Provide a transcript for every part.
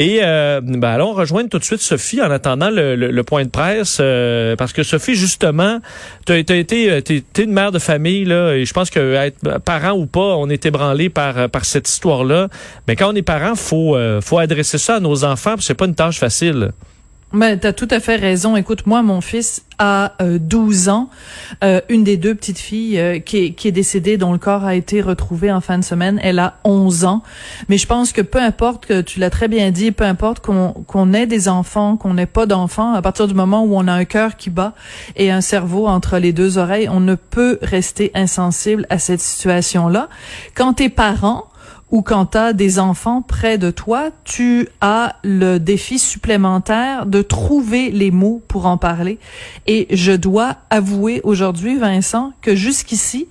Et euh, ben allons rejoindre tout de suite Sophie en attendant le, point de presse, euh, parce que Sophie, justement, tu as, été euh, t'es, une mère de famille, là, et je pense que être parent ou pas, on est ébranlé par, par cette histoire-là. Mais quand on est parent, faut, euh, faut adresser ça à nos enfants, c'est pas une tâche facile. Mais t'as tout à fait raison. Écoute, moi, mon fils a 12 euh, ans. Euh, une des deux petites filles euh, qui, est, qui est décédée, dont le corps a été retrouvé en fin de semaine, elle a 11 ans. Mais je pense que peu importe, que tu l'as très bien dit, peu importe qu'on qu'on ait des enfants, qu'on n'ait pas d'enfants, à partir du moment où on a un cœur qui bat et un cerveau entre les deux oreilles, on ne peut rester insensible à cette situation-là. Quand t'es parent, ou quand tu as des enfants près de toi, tu as le défi supplémentaire de trouver les mots pour en parler. Et je dois avouer aujourd'hui, Vincent, que jusqu'ici,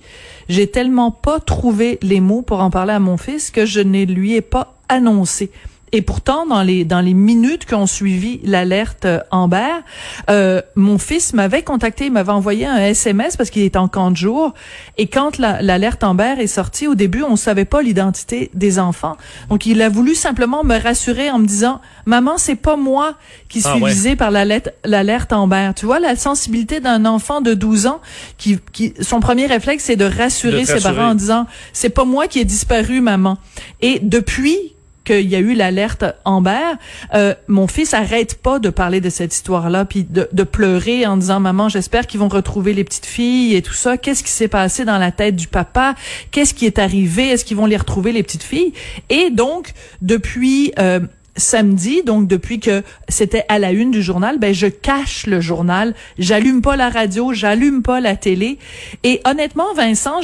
j'ai tellement pas trouvé les mots pour en parler à mon fils que je ne lui ai pas annoncé. Et pourtant, dans les dans les minutes qui ont suivi l'alerte euh, Amber, euh, mon fils m'avait contacté, il m'avait envoyé un SMS parce qu'il est en camp de jour. Et quand l'alerte Amber est sortie, au début, on savait pas l'identité des enfants. Donc, il a voulu simplement me rassurer en me disant, maman, c'est pas moi qui ah suis visé par l'alerte Amber. Tu vois la sensibilité d'un enfant de 12 ans qui, qui son premier réflexe c'est de rassurer ses parents en disant, c'est pas moi qui ai disparu, maman. Et depuis qu'il y a eu l'alerte Amber, euh, mon fils arrête pas de parler de cette histoire-là, puis de, de, pleurer en disant maman, j'espère qu'ils vont retrouver les petites filles et tout ça. Qu'est-ce qui s'est passé dans la tête du papa? Qu'est-ce qui est arrivé? Est-ce qu'ils vont les retrouver les petites filles? Et donc depuis euh, samedi, donc depuis que c'était à la une du journal, ben je cache le journal, j'allume pas la radio, j'allume pas la télé. Et honnêtement, Vincent,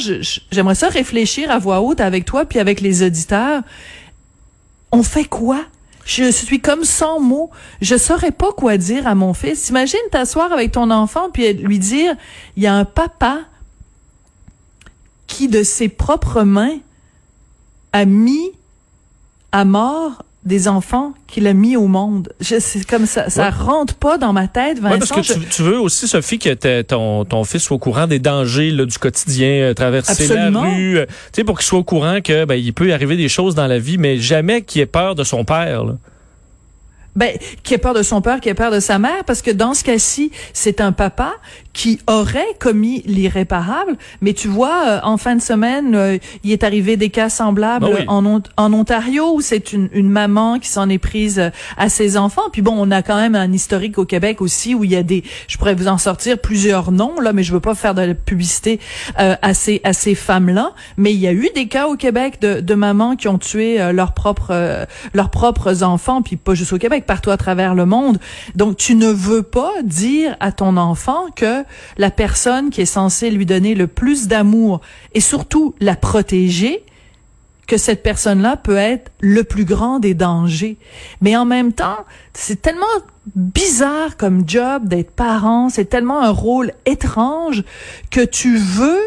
j'aimerais ça réfléchir à voix haute avec toi puis avec les auditeurs on fait quoi? Je suis comme sans mots. Je saurais pas quoi dire à mon fils. Imagine t'asseoir avec ton enfant puis lui dire, il y a un papa qui de ses propres mains a mis à mort des enfants qu'il a mis au monde. C'est comme ça, ça rentre pas dans ma tête, Vincent. Ouais, parce que tu, veux aussi, Sophie, que ton, ton fils soit au courant des dangers là, du quotidien, euh, traverser la rue, euh, tu sais, pour qu'il soit au courant que ben, il peut arriver des choses dans la vie, mais jamais qu'il ait peur de son père. Là. Ben, qui a peur de son père, qui a peur de sa mère, parce que dans ce cas-ci, c'est un papa qui aurait commis l'irréparable. Mais tu vois, euh, en fin de semaine, euh, il est arrivé des cas semblables ben en, en Ontario où c'est une, une, maman qui s'en est prise euh, à ses enfants. Puis bon, on a quand même un historique au Québec aussi où il y a des, je pourrais vous en sortir plusieurs noms là, mais je veux pas faire de la publicité à ces à ces femmes-là. Mais il y a eu des cas au Québec de, de mamans qui ont tué leurs propres leurs propres enfants, puis pas juste au Québec partout à travers le monde. Donc, tu ne veux pas dire à ton enfant que la personne qui est censée lui donner le plus d'amour et surtout la protéger, que cette personne-là peut être le plus grand des dangers. Mais en même temps, c'est tellement bizarre comme job d'être parent, c'est tellement un rôle étrange que tu veux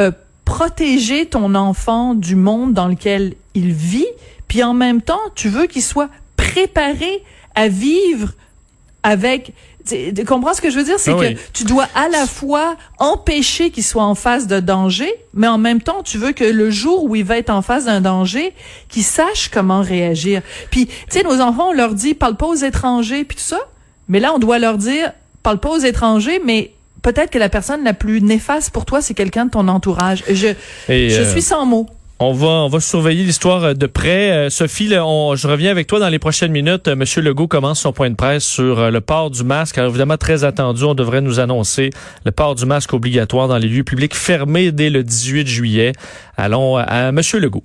euh, protéger ton enfant du monde dans lequel il vit, puis en même temps, tu veux qu'il soit préparé à vivre avec tu comprends ce que je veux dire? C'est ah que tu dois à la fois empêcher qu'il soit en face de danger mais en même temps tu veux que le jour où il va être en face d'un danger qu'il sache comment réagir. Puis tu sais nos enfants on leur dit parle pas aux étrangers puis tout ça. Mais là on doit leur dire parle pas aux étrangers mais peut-être que la personne la plus néfaste pour toi c'est quelqu'un de ton entourage. Je je euh, suis sans mots on va, on va surveiller l'histoire euh, de près. Euh, Sophie, je reviens avec toi dans les prochaines minutes. Euh, Monsieur Legault commence son point de presse sur le port du masque. Alors, évidemment, très attendu, on devrait nous annoncer le port du masque obligatoire dans les lieux publics fermés dès le 18 juillet. Allons à Monsieur Legault.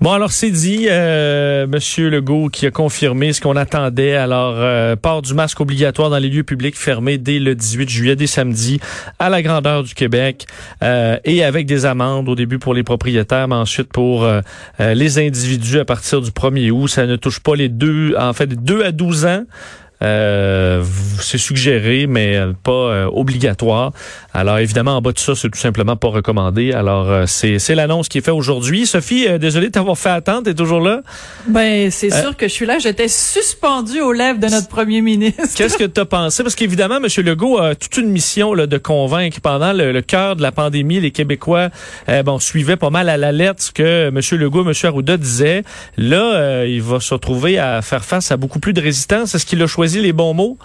Bon, alors c'est dit, euh, Monsieur Legault qui a confirmé ce qu'on attendait. Alors, port du masque obligatoire dans les lieux publics fermés dès le 18 juillet, dès samedi, à la grandeur du Québec, et avec des amendes au début pour les propriétaires pour les individus à partir du 1er août. Ça ne touche pas les deux, en fait, 2 à 12 ans. Euh, c'est suggéré, mais pas euh, obligatoire. Alors évidemment, en bas de ça, c'est tout simplement pas recommandé. Alors euh, c'est c'est l'annonce qui est faite aujourd'hui. Sophie, euh, désolé de t'avoir fait attendre. T'es toujours là? Ben c'est sûr que je suis là. J'étais suspendu aux lèvres de notre premier ministre. Qu'est-ce que tu as pensé? Parce qu'évidemment, M. Legault a toute une mission là, de convaincre. Pendant le, cœur de la pandémie, les Québécois bon suivaient pas mal à la lettre ce que M. Legault, M. Arruda disaient. Là, il va se retrouver à faire face à beaucoup plus de résistance. Est-ce qu'il a choisi les bons mots?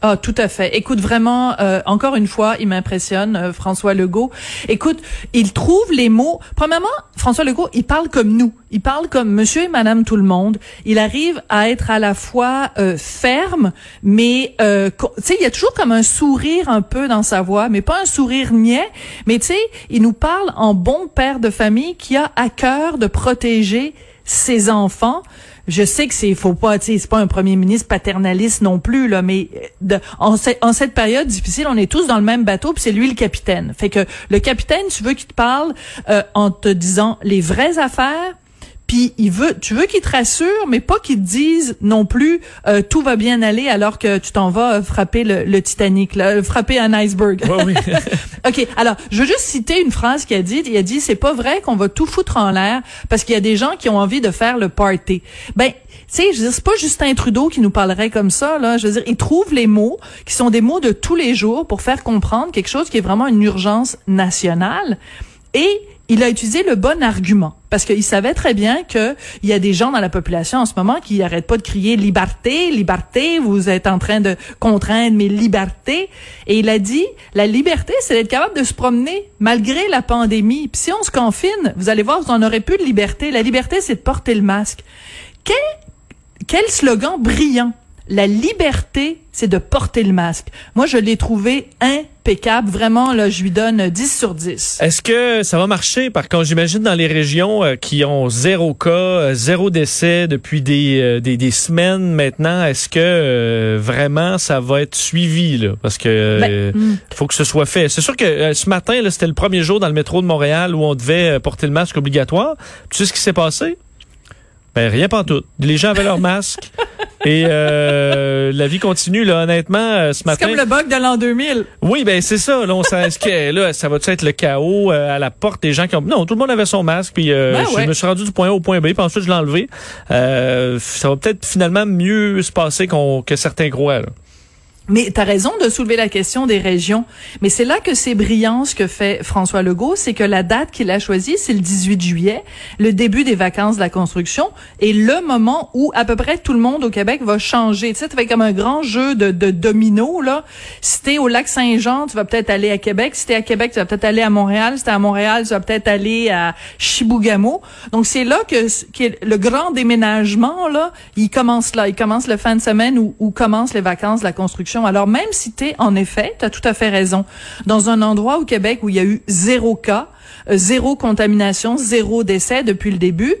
Ah, tout à fait. Écoute, vraiment, euh, encore une fois, il m'impressionne, euh, François Legault. Écoute, il trouve les mots. Premièrement, François Legault, il parle comme nous. Il parle comme Monsieur et Madame tout le monde. Il arrive à être à la fois euh, ferme, mais tu sais, il y a toujours comme un sourire un peu dans sa voix, mais pas un sourire niais. Mais tu sais, il nous parle en bon père de famille qui a à cœur de protéger ses enfants je sais que c'est faut pas c'est pas un premier ministre paternaliste non plus là mais de, en, en, cette période difficile on est tous dans le même bateau puis c'est lui le capitaine. Fait que le capitaine tu veux qu'il te parle euh, en te disant les vraies affaires puis il veut, tu veux qu'il te rassure, mais pas qu'il te dise non plus euh, tout va bien aller alors que tu t'en vas frapper le, Titanic, là, frapper un iceberg. oui. ok, alors je veux juste citer une phrase qu'il a dit. Il a dit c'est pas vrai qu'on va tout foutre en l'air parce qu'il y a des gens qui ont envie de faire le party. Ben tu sais, je veux dire, c'est pas Justin Trudeau qui nous parlerait comme ça, là. Je veux dire, il trouve les mots qui sont des mots de tous les jours pour faire comprendre quelque chose qui est vraiment une urgence nationale. Et il a utilisé le bon argument parce qu'il savait très bien que il y a des gens dans la population en ce moment qui n'arrêtent pas de crier liberté, liberté, vous êtes en train de contraindre mes libertés et il a dit la liberté c'est d'être capable de se promener malgré la pandémie. Puis si on se confine, vous allez voir, vous en aurez plus de liberté. La liberté c'est de porter le masque. Quel quel slogan brillant la liberté, c'est de porter le masque. Moi, je l'ai trouvé impeccable. Vraiment, là, je lui donne 10 sur 10. Est-ce que ça va marcher? Par contre, j'imagine dans les régions euh, qui ont zéro cas, euh, zéro décès depuis des, euh, des, des, semaines maintenant, est-ce que vraiment ça va être suivi? Là? Parce que ben, hmm. faut que ce soit fait. C'est sûr que ce matin, c'était le premier jour dans le métro de Montréal où on devait porter le masque obligatoire. Tu sais ce qui s'est passé? Ben, rien pas tout. Les gens avaient leur masque. Et euh, la vie continue, là, honnêtement, euh, ce matin. C'est comme le bug de l'an 2000. Oui, ben c'est ça. Là, on que, là, ça va être le chaos euh, à la porte des gens qui ont. Non, tout le monde avait son masque. Puis ben je me suis rendu du point A au point B. Puis ensuite, je l'ai enlevé. ça va peut-être finalement mieux se passer qu'on que certains croient. Là. Mais tu as raison de soulever la question des régions. Mais c'est là que c'est brillant ce que fait François Legault, c'est que la date qu'il a choisie, c'est le 18 juillet, le début des vacances de la construction, et le moment où à peu près tout le monde au Québec va changer. Tu sais, tu fais comme un grand jeu de, de domino, là. Si t'es au lac Saint-Jean, tu vas peut-être aller à Québec. Si t'es à Québec, tu vas peut-être aller à Montréal. Si t'es à Montréal, tu vas peut-être aller à Chibougamau. Donc c'est là que, le grand déménagement, là, il commence là. Il commence le fin de semaine où, où commencent les vacances de la construction alors même si tu es, en effet, tu as tout à fait raison, dans un endroit au Québec où il y a eu zéro cas, euh, zéro contamination, zéro décès depuis le début,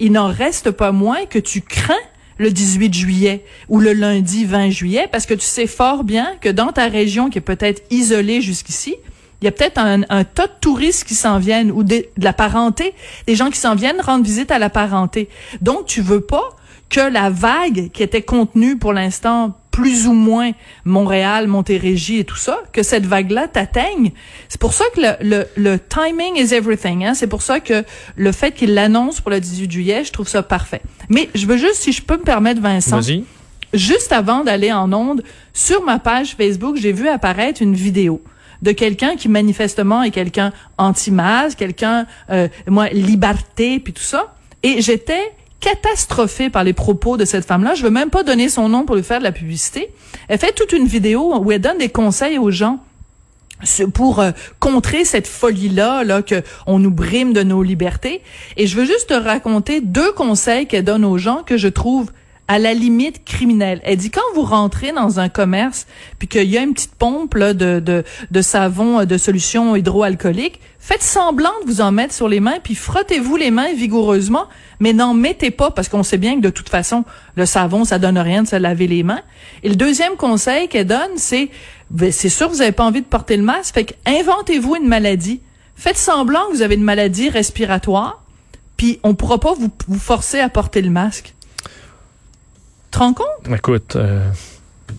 il n'en reste pas moins que tu crains le 18 juillet ou le lundi 20 juillet parce que tu sais fort bien que dans ta région qui est peut-être isolée jusqu'ici, il y a peut-être un, tas de touristes qui s'en viennent ou de, la parenté, des gens qui s'en viennent rendre visite à la parenté. Donc tu veux pas que la vague qui était contenue pour l'instant plus ou moins Montréal, Montérégie et tout ça, que cette vague-là t'atteigne. C'est pour ça que le, le, timing is everything. Hein? C'est pour ça que le fait qu'il l'annonce pour le 18 juillet, je trouve ça parfait. Mais je veux juste, si je peux me permettre, Vincent, juste avant d'aller en onde, sur ma page Facebook, j'ai vu apparaître une vidéo de quelqu'un qui manifestement est quelqu'un anti-masque, quelqu'un, euh, moi, liberté, puis tout ça. Et j'étais catastrophée par les propos de cette femme-là. Je veux même pas donner son nom pour lui faire de la publicité. Elle fait toute une vidéo où elle donne des conseils aux gens pour euh, contrer cette folie-là, là, que on nous brime de nos libertés. Et je veux juste te raconter deux conseils qu'elle donne aux gens que je trouve à la limite criminelle. Elle dit quand vous rentrez dans un commerce puis qu'il y a une petite pompe là, de, de, savon euh, de solution hydroalcoolique, faites semblant de vous en mettre sur les mains puis frottez-vous les mains vigoureusement, mais n'en mettez pas parce qu'on sait bien que de toute façon le savon ça donne rien de se laver les mains. Et le deuxième conseil qu'elle donne c'est ben, c'est sûr vous avez pas envie de porter le masque, fait inventez-vous une maladie. Faites semblant que vous avez une maladie respiratoire puis on pourra pas vous, vous forcer à porter le masque. Te rends compte? Écoute, euh,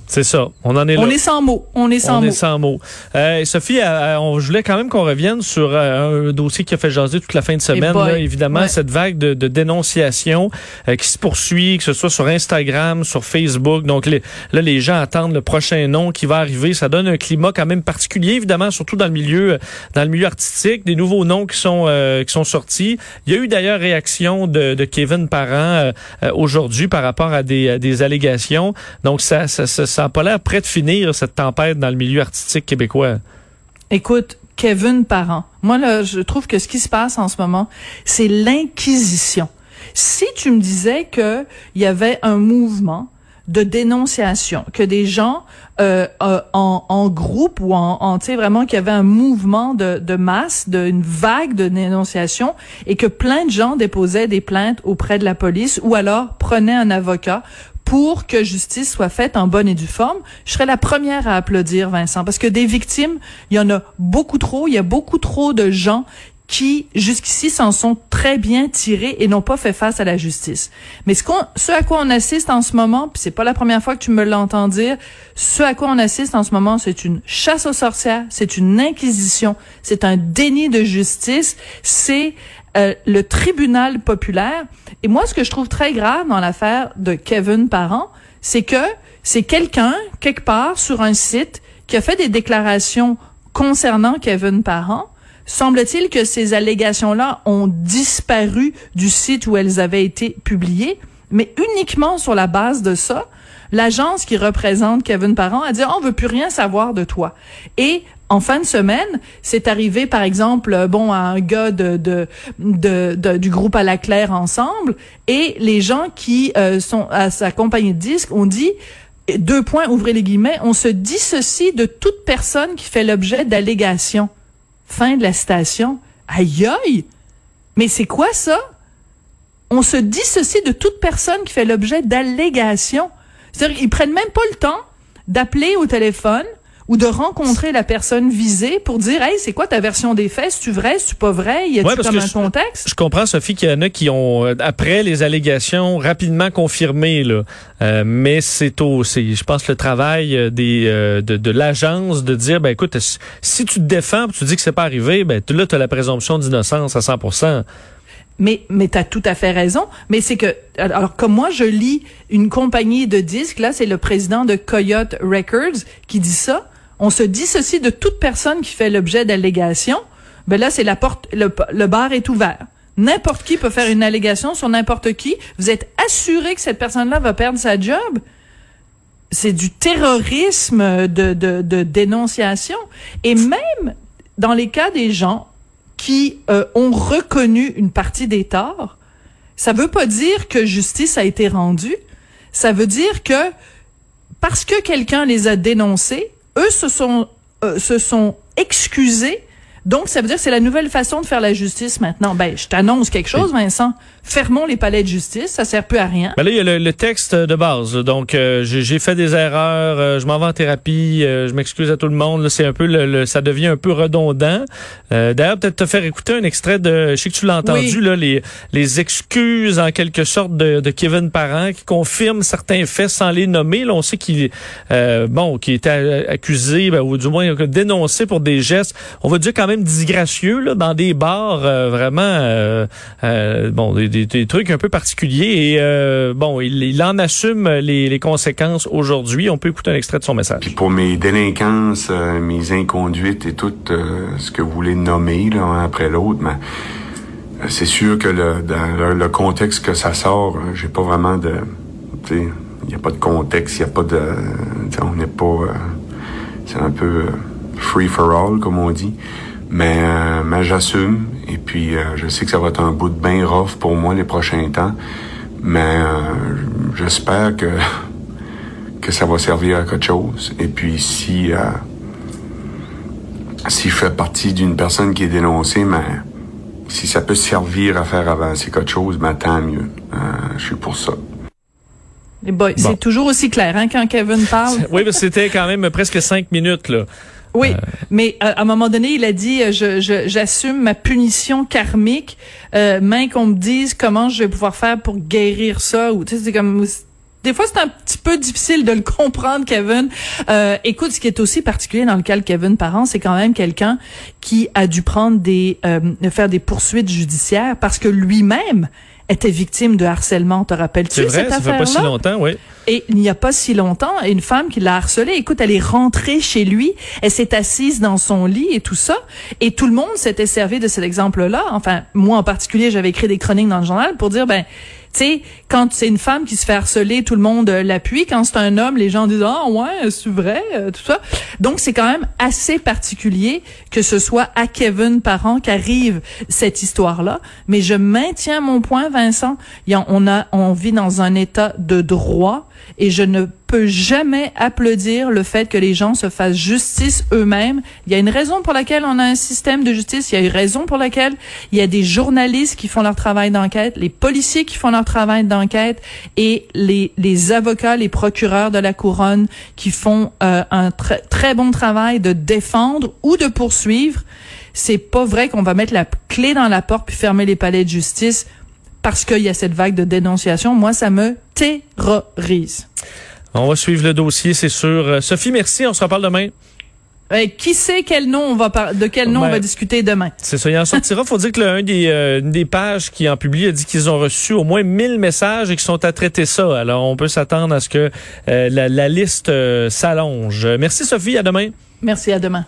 c'est ça. On en est là. On est sans mots. On est sans on mots. est sans mots. Euh, Sophie, euh, on, je voulais quand même qu'on revienne sur euh, un dossier qui a fait jaser toute la fin de semaine. boy. Là, évidemment, Ouais. cette vague de, de dénonciation euh, qui se poursuit, que ce soit sur Instagram, sur Facebook. Donc les- là, les gens attendent le prochain nom qui va arriver. Ça donne un climat quand même particulier, évidemment, surtout dans le milieu, dans le milieu artistique. Des nouveaux noms qui sont qui sont sortis. Il y a eu d'ailleurs réaction de, de Kevin Parent aujourd'hui par rapport à des, à des allégations. Donc ça, ça, ça, ça a pas l'air près de finir cette tempête dans le milieu artistique québécois. Écoute, Kevin Parent. Moi, là, je trouve que ce qui se passe en ce moment, c'est l'inquisition. Si tu me disais que il y avait un mouvement de dénonciation, que des gens euh, euh, en, groupe ou en, tu sais vraiment qu'il y avait un mouvement de, de masse, de, une vague de dénonciation, et que plein de gens déposaient des plaintes auprès de la police ou alors prenaient un avocat pour que justice soit faite en bonne et due forme, je serais la première à applaudir Vincent parce que des victimes, il y en a beaucoup trop, il y a beaucoup trop de gens qui jusqu'ici s'en sont très bien tirés et n'ont pas fait face à la justice. Mais ce ce à quoi on assiste en ce moment, puis c'est pas la première fois que tu me l'entends dire, ce à quoi on assiste en ce moment, c'est une chasse aux sorcières, c'est une inquisition, c'est un déni de justice, c'est euh, le tribunal populaire. Et moi, ce que je trouve très grave dans l'affaire de Kevin Parent, c'est que c'est quelqu'un, quelque part, sur un site, qui a fait des déclarations concernant Kevin Parent. Semble-t-il que ces allégations-là ont disparu du site où elles avaient été publiées, mais uniquement sur la base de ça, l'agence qui représente Kevin Parent a dit on veut plus rien savoir de toi. Et en fin de semaine, c'est arrivé par exemple euh, bon à un gars de- du groupe à la Claire ensemble et les gens qui euh, sont à sa compagnie de disques ont dit deux points ouvrez les guillemets, on se dissocie de toute personne qui fait l'objet d'allégations. Fin de la citation. Aïe aïe. Mais c'est quoi ça? On se dissocie de toute personne qui fait l'objet d'allégations. C'est-à-dire qu'ils prennent même pas le temps d'appeler au téléphone ou de rencontrer la personne visée pour dire hey c'est quoi ta version des faits? C'est tu vrai? C'est tu pas vrai? Y a-t-il Ouais, comme un je- contexte? Je comprends, Sophie, qu'il y en a qui ont, euh, après les allégations, rapidement confirmé, là. Euh, mais c'est au, c'est, je pense, le travail euh, des, euh, de, de l'agence de dire, ben écoute, si- tu te défends, tu dis que c'est pas arrivé, ben là, tu as la présomption d'innocence à 100 Mais, mais t'as tout à fait raison. Mais c'est que, alors, comme moi, je lis une compagnie de disques, là, c'est le président de Coyote Records qui dit ça. On se dissocie de toute personne qui fait l'objet d'allégations. Ben là, c'est la porte, le, bar est ouvert. N'importe qui peut faire une allégation sur n'importe qui. Vous êtes assuré que cette personne-là va perdre sa job? C'est du terrorisme de, de dénonciation. Et même dans les cas des gens qui euh, ont reconnu une partie des torts, ça veut pas dire que justice a été rendue. Ça veut dire que parce que quelqu'un les a dénoncés, eux se sont euh, se sont excusés. Donc ça veut dire que c'est la nouvelle façon de faire la justice maintenant. Ben je t'annonce quelque chose, Vincent. Fermons les palais de justice, ça sert plus à rien. Ben là, il y a le, le texte de base. Donc, euh, j'ai fait des erreurs, euh, je m'en vais en thérapie, euh, je m'excuse à tout le monde. C'est un peu, le, le- ça devient un peu redondant. Euh, D'ailleurs, peut-être te faire écouter un extrait de, je sais que tu l'as entendu, Oui. là, les, les excuses en quelque sorte de, de Kevin Parent qui confirme certains faits sans les nommer. Là, on sait qu'il, euh, bon, qui était accusé, ben, ou du moins dénoncé pour des gestes, on va dire quand même disgracieux là, dans des bars euh, vraiment, euh, euh, bon, des, trucs un peu particuliers. Et bon, il, en assume les, conséquences aujourd'hui. On peut écouter un extrait de son message. Puis pour mes délinquances, mes inconduites et tout ce que vous voulez nommer là, un après l'autre, mais c'est sûr que le, dans le, contexte que ça sort, euh, j'ai pas vraiment de, il y a pas de contexte, il y a pas de, on n'est pas, c'est un peu free for all comme on dit, mais, euh, mais j'assume et puis euh, je sais que ça va être un bout de bain rough pour moi les prochains temps, mais euh, j'espère que que ça va servir à quelque chose. Et puis si euh, si je fais partie d'une personne qui est dénoncée, mais si ça peut servir à faire avancer quelque chose, ben tant mieux. Euh, je suis pour ça. Bon. C'est toujours aussi clair hein, quand Kevin parle? Oui, mais c'était quand même presque cinq minutes là. Oui, mais à un moment donné, il a dit je, j'assume ma punition karmique, euh, main qu'on me dise comment je vais pouvoir faire pour guérir ça ou tu sais c'est comme des fois, c'est un petit peu difficile de le comprendre, Kevin. Euh, écoute, ce qui est aussi particulier dans le cas de Kevin Parent, c'est quand même quelqu'un qui a dû prendre des, euh, faire des poursuites judiciaires parce que lui-même était victime de harcèlement. Te rappelles-tu cette affaire-là? Ça fait pas si longtemps, oui. Et il n'y a pas si longtemps, une femme qui l'a harcelé, écoute, elle est rentrée chez lui, elle s'est assise dans son lit et tout ça, et tout le monde s'était servi de cet exemple-là. Enfin, moi en particulier, j'avais écrit des chroniques dans le journal pour dire, ben, quand c'est une femme qui se fait harceler, tout le monde euh, l'appuie. Quand c'est un homme, les gens disent ah ouais, c'est vrai, euh, tout ça? Donc c'est quand même assez particulier que ce soit à Kevin Parent qu'arrive cette histoire-là. Mais je maintiens mon point, Vincent. on vit dans un état de droit et je ne peux jamais applaudir le fait que les gens se fassent justice eux-mêmes. Il y a une raison pour laquelle on a un système de justice. Il y a une raison pour laquelle il y a des journalistes qui font leur travail d'enquête, les policiers qui font leur travail d'enquête et les, avocats, les procureurs de la couronne qui font euh, un très très bon travail de défendre ou de poursuivre. C'est pas vrai qu'on va mettre la clé dans la porte puis fermer les palais de justice parce qu'il y a cette vague de dénonciation. Moi, ça me terrorise. On va suivre le dossier, c'est sûr. Euh, Sophie, merci. On se reparle demain. Euh, qui sait quel nom on va de quel nom on va discuter demain? C'est ça, il en sortira. Faut dire que l'un des euh, une des pages qui en publie a dit qu'ils ont reçu au moins 1000 messages et qu'ils sont à traiter ça. Alors on peut s'attendre à ce que la, la, liste s'allonge. Merci Sophie, à demain. Merci à demain.